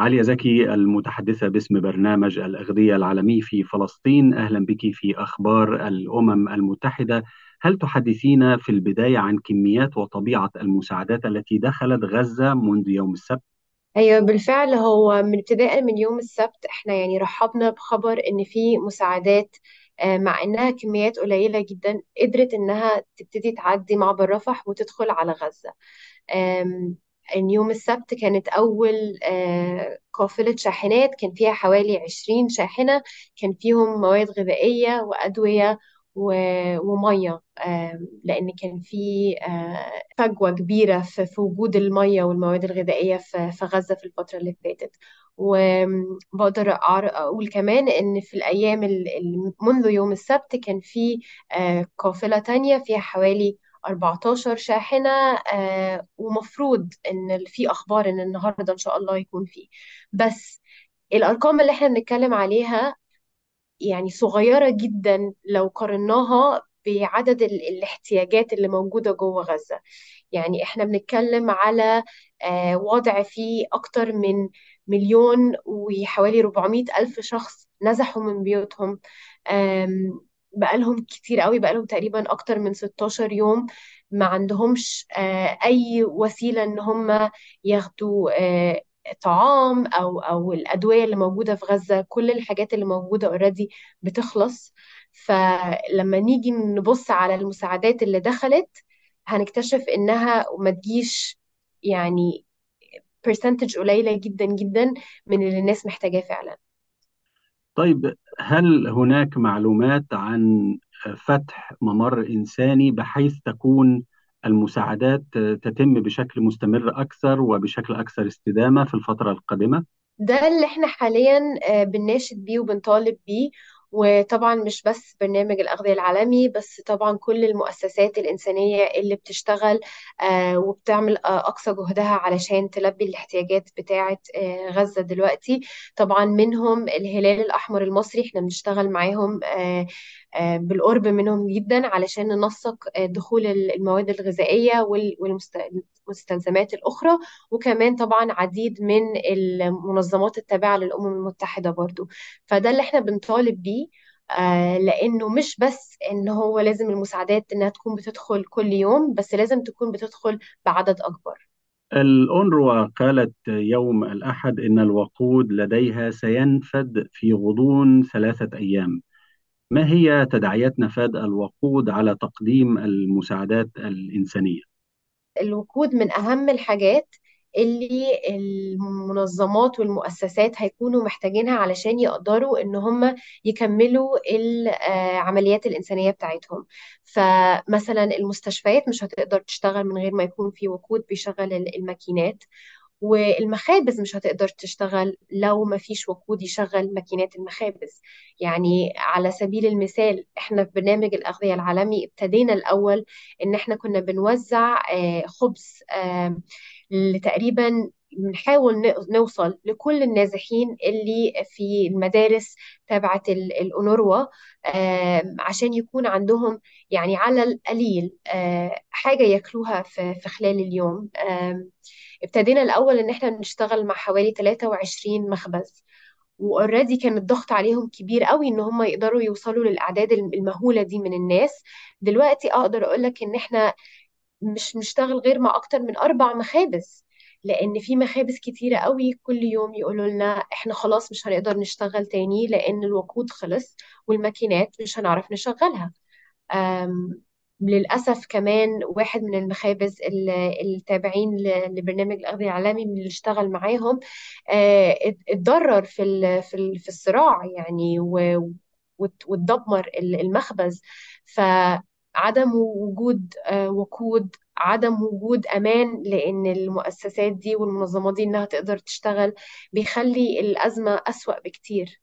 عليا زكي المتحدثة باسم برنامج الأغذية العالمي في فلسطين. أهلا بك في أخبار الأمم المتحدة. هل تحدثينا في البداية عن كميات وطبيعة المساعدات التي دخلت غزة منذ يوم السبت؟ أيوه بالفعل هو من ابتداء من يوم السبت إحنا يعني رحبنا بخبر إن في مساعدات آه، مع إنها كميات قليلة جدا قدرت إنها تبتدي تعدي معبر رفح وتدخل على غزة. إن يوم السبت كانت أول آه، قافلة شاحنات كان فيها حوالي عشرين شاحنة كان فيهم مواد غذائية وأدوية و- ومية آم، لأن كان في آه، فجوة كبيرة في وجود المية والمواد الغذائية في غزة في الفترة اللي فاتت. وبقدر أقول كمان إن في الأيام ال- ال- منذ يوم السبت كان في آه، قافلة تانية فيها حوالي 14 شاحنة آه، ومفروض إن في أخبار إن النهاردة إن شاء الله يكون فيه بس الأرقام اللي إحنا بنتكلم عليها يعني صغيرة جدا لو قارناها بعدد ال- الاحتياجات اللي موجودة جوه غزة. يعني إحنا بنتكلم على آه، وضع فيه أكتر من مليون وحوالي 400 ألف شخص نزحوا من بيوتهم. بقالهم كتير قوي بقالهم تقريبا أكتر من 16 يوم ما عندهمش آه، أي وسيلة إن هم ياخدوا آه، طعام أو أو الأدوية اللي موجودة في غزة. كل الحاجات اللي موجودة already بتخلص. فلما نيجي نبص على المساعدات اللي دخلت هنكتشف إنها ما تجيش يعني percentage قليلة جدا جدا من اللي الناس محتاجاه فعلا. طيب هل هناك معلومات عن فتح ممر إنساني بحيث تكون المساعدات تتم بشكل مستمر أكثر وبشكل أكثر استدامة في الفترة القادمة؟ ده اللي إحنا حاليا آه، بنناشد بيه وبنطالب بيه وطبعا مش بس برنامج الأغذية العالمي بس طبعا كل المؤسسات الإنسانية اللي بتشتغل آه، وبتعمل آه، أقصى جهدها علشان تلبي الاحتياجات بتاعة آه، غزة دلوقتي. طبعا منهم الهلال الأحمر المصري إحنا بنشتغل معاهم بالقرب منهم جدا علشان ننسق دخول المواد الغذائية والمستلزمات الأخرى وكمان طبعا عديد من المنظمات التابعة للأمم المتحدة برضو. فده اللي إحنا بنطالب بيه آه لأنه مش بس إن هو لازم المساعدات إنها تكون بتدخل كل يوم بس لازم تكون بتدخل بعدد أكبر. الأونروا قالت يوم الأحد إن الوقود لديها سينفد في غضون ثلاثة أيام. ما هي تداعيات نفاذ الوقود على تقديم المساعدات الإنسانية؟ الوقود من أهم الحاجات اللي المنظمات والمؤسسات هيكونوا محتاجينها علشان يقدروا إن هم يكملوا العمليات الإنسانية بتاعتهم. فمثلا المستشفيات مش هتقدر تشتغل من غير ما يكون في وقود بيشغل الماكينات. والمخابز مش هتقدر تشتغل لو ما فيش وقود يشغل ماكينات المخابز. يعني على سبيل المثال إحنا في برنامج الأغذية العالمي ابتدينا الأول إن إحنا كنا بنوزع آه، خبز لتقريبا بنحاول نوصل لكل النازحين اللي في المدارس تابعة ال- الأونروا عشان يكون عندهم يعني على القليل آه، حاجة ياكلوها في خلال اليوم. ابتدينا الأول إن إحنا نشتغل مع حوالي 23 مخبز واوريدي كان الضغط عليهم كبير قوي إن هم يقدروا يوصلوا للأعداد المهولة دي من الناس. دلوقتي أقدر أقول لك إن إحنا مش نشتغل غير مع أكتر من أربع مخابز. لأن في مخابز كتيرة قوي كل يوم يقولوا لنا إحنا خلاص مش هنقدر نشتغل تاني لأن الوقود خلص والماكينات مش هنعرف نشغلها. للأسف كمان واحد من المخابز ال- التابعين لبرنامج الأغذية العالمي من اللي اشتغل معاهم آه، ات- اتضرر في في ال- في الصراع يعني واتدمر ال- المخبز. فعدم وجود آه، وقود عدم وجود أمان لأن المؤسسات دي والمنظمات دي إنها تقدر تشتغل بيخلي الأزمة أسوأ بكتير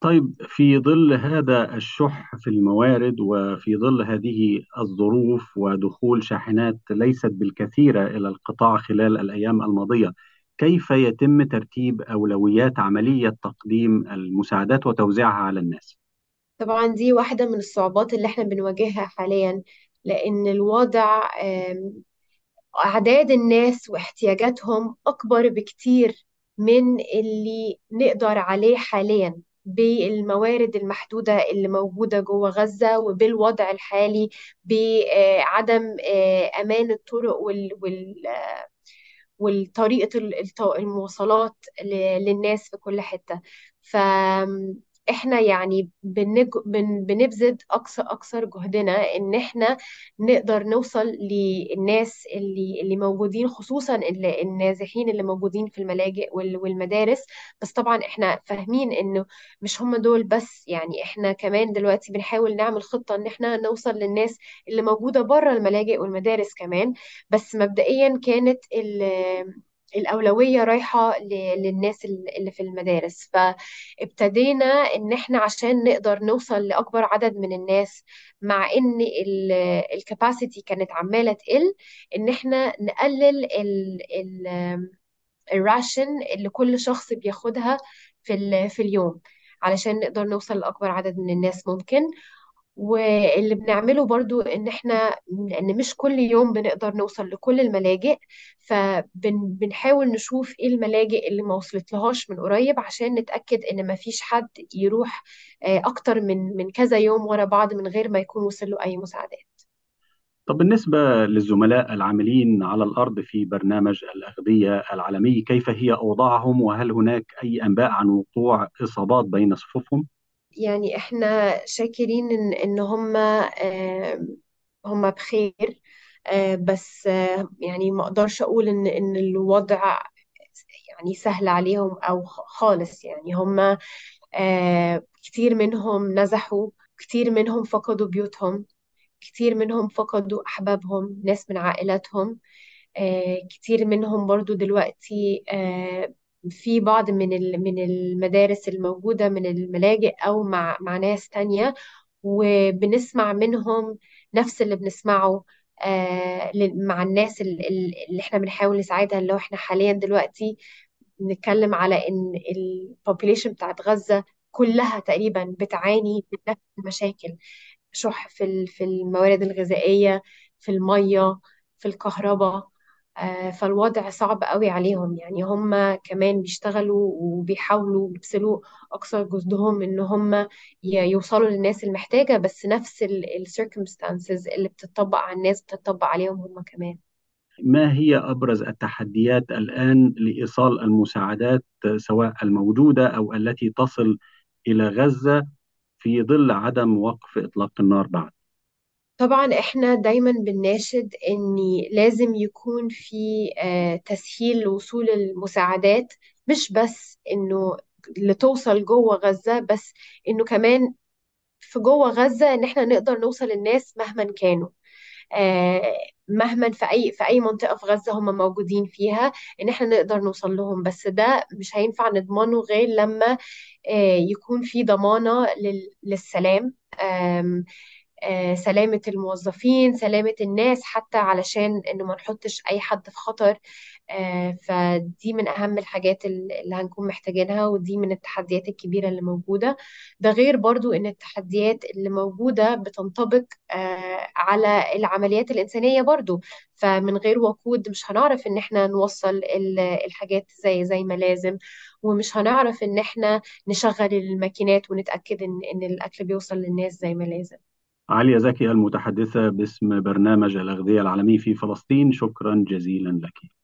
طيب في ظل هذا الشح في الموارد وفي ظل هذه الظروف ودخول شاحنات ليست بالكثيرة إلى القطاع خلال الأيام الماضية كيف يتم ترتيب أولويات عملية تقديم المساعدات وتوزيعها على الناس؟ طبعا دي واحدة من الصعوبات اللي إحنا بنواجهها حاليا لأن الوضع أعداد الناس واحتياجاتهم أكبر بكتير من اللي نقدر عليه حاليا بالموارد المحدودة اللي موجودة جوه غزة وبالوضع الحالي بعدم أمان الطرق وال وال الت- المواصلات للناس في كل حتة. فإحنا يعني بنج... بن... بنبذل أقصى أكثر جهدنا إن إحنا نقدر نوصل للناس اللي اللي موجودين خصوصا ال- النازحين اللي موجودين في الملاجئ وال... والمدارس. بس طبعا إحنا فاهمين إنه مش هم دول بس يعني إحنا كمان دلوقتي بنحاول نعمل خطة إن إحنا نوصل للناس اللي موجودة بره الملاجئ والمدارس كمان. بس مبدئيا كانت ال- الأولوية رايحة للناس اللي في المدارس. فابتدينا إن إحنا عشان نقدر نوصل لأكبر عدد من الناس مع إن الكاباسيتي كانت عمالة تقل إن إحنا نقلل ال ال الراشن اللي كل شخص بياخدها في في اليوم علشان نقدر نوصل لأكبر عدد من الناس ممكن. واللي بنعمله برضو إن إحنا لأن مش كل يوم بنقدر نوصل لكل الملاجئ فبنحاول نشوف إيه الملاجئ اللي ما وصلت لهاش من قريب عشان نتأكد إن ما فيش حد يروح آه، أكتر من من كذا يوم ورا بعض من غير ما يكون وصل له أي مساعدات طب بالنسبة للزملاء العاملين على الأرض في برنامج الأغذية العالمي كيف هي أوضاعهم وهل هناك أي أنباء عن وقوع إصابات بين صفوفهم؟ يعني إحنا شاكرين إن إن هم هم بخير. آه، بس آه، يعني ما أقدرش أقول إن إن الوضع يعني سهل عليهم أو خالص. يعني هم آه، كتير منهم نزحوا كتير منهم فقدوا بيوتهم كتير منهم فقدوا أحبابهم ناس من عائلاتهم. كتير منهم برضو دلوقتي في بعض من من المدارس الموجودة من الملاجئ أو مع مع ناس تانية وبنسمع منهم نفس اللي بنسمعه آه، مع الناس ال- ال- اللي إحنا بنحاول نساعدها اللي هو إحنا حاليا دلوقتي بنتكلم على إن البوبوليشن بتاعت غزة كلها تقريبا بتعاني من نفس المشاكل. شح في في الموارد الغذائية في المية في الكهرباء. فالوضع صعب قوي عليهم يعني هم كمان بيشتغلوا وبيحاولوا يبذلوا أقصى جهدهم إن هم يوصلوا للناس المحتاجة بس نفس ال circumstances اللي بتطبق على الناس بتطبق عليهم هم كمان ما هي أبرز التحديات الآن لإيصال المساعدات سواء الموجودة أو التي تصل إلى غزة في ظل عدم وقف إطلاق النار بعد؟ طبعا إحنا دايما بنناشد إن لازم يكون في آه، تسهيل لوصول المساعدات مش بس إنه لتوصل جوه غزة بس إنه كمان في جوه غزة إن إحنا نقدر نوصل للناس مهما كانوا. آه، مهما في أي في أي منطقة في غزة هم موجودين فيها إن إحنا نقدر نوصل لهم. بس ده مش هينفع نضمنه غير لما آه، يكون في ضمانة لل- للسلام. سلامة الموظفين سلامة الناس حتى علشان إنه ما نحطش أي حد في خطر. آه، فدي من أهم الحاجات ال- اللي هنكون محتاجينها ودي من التحديات الكبيرة اللي موجودة. ده غير برضو إن التحديات اللي موجودة بتنطبق آه، على العمليات الإنسانية برضو. فمن غير وقود مش هنعرف إن إحنا نوصل ال- الحاجات زي زي ما لازم. ومش هنعرف إن إحنا نشغل الماكينات ونتأكد إن إن الأكل بيوصل للناس زي ما لازم. عليا زكي المتحدثة باسم برنامج الأغذية العالمي في فلسطين. شكرا جزيلا لك.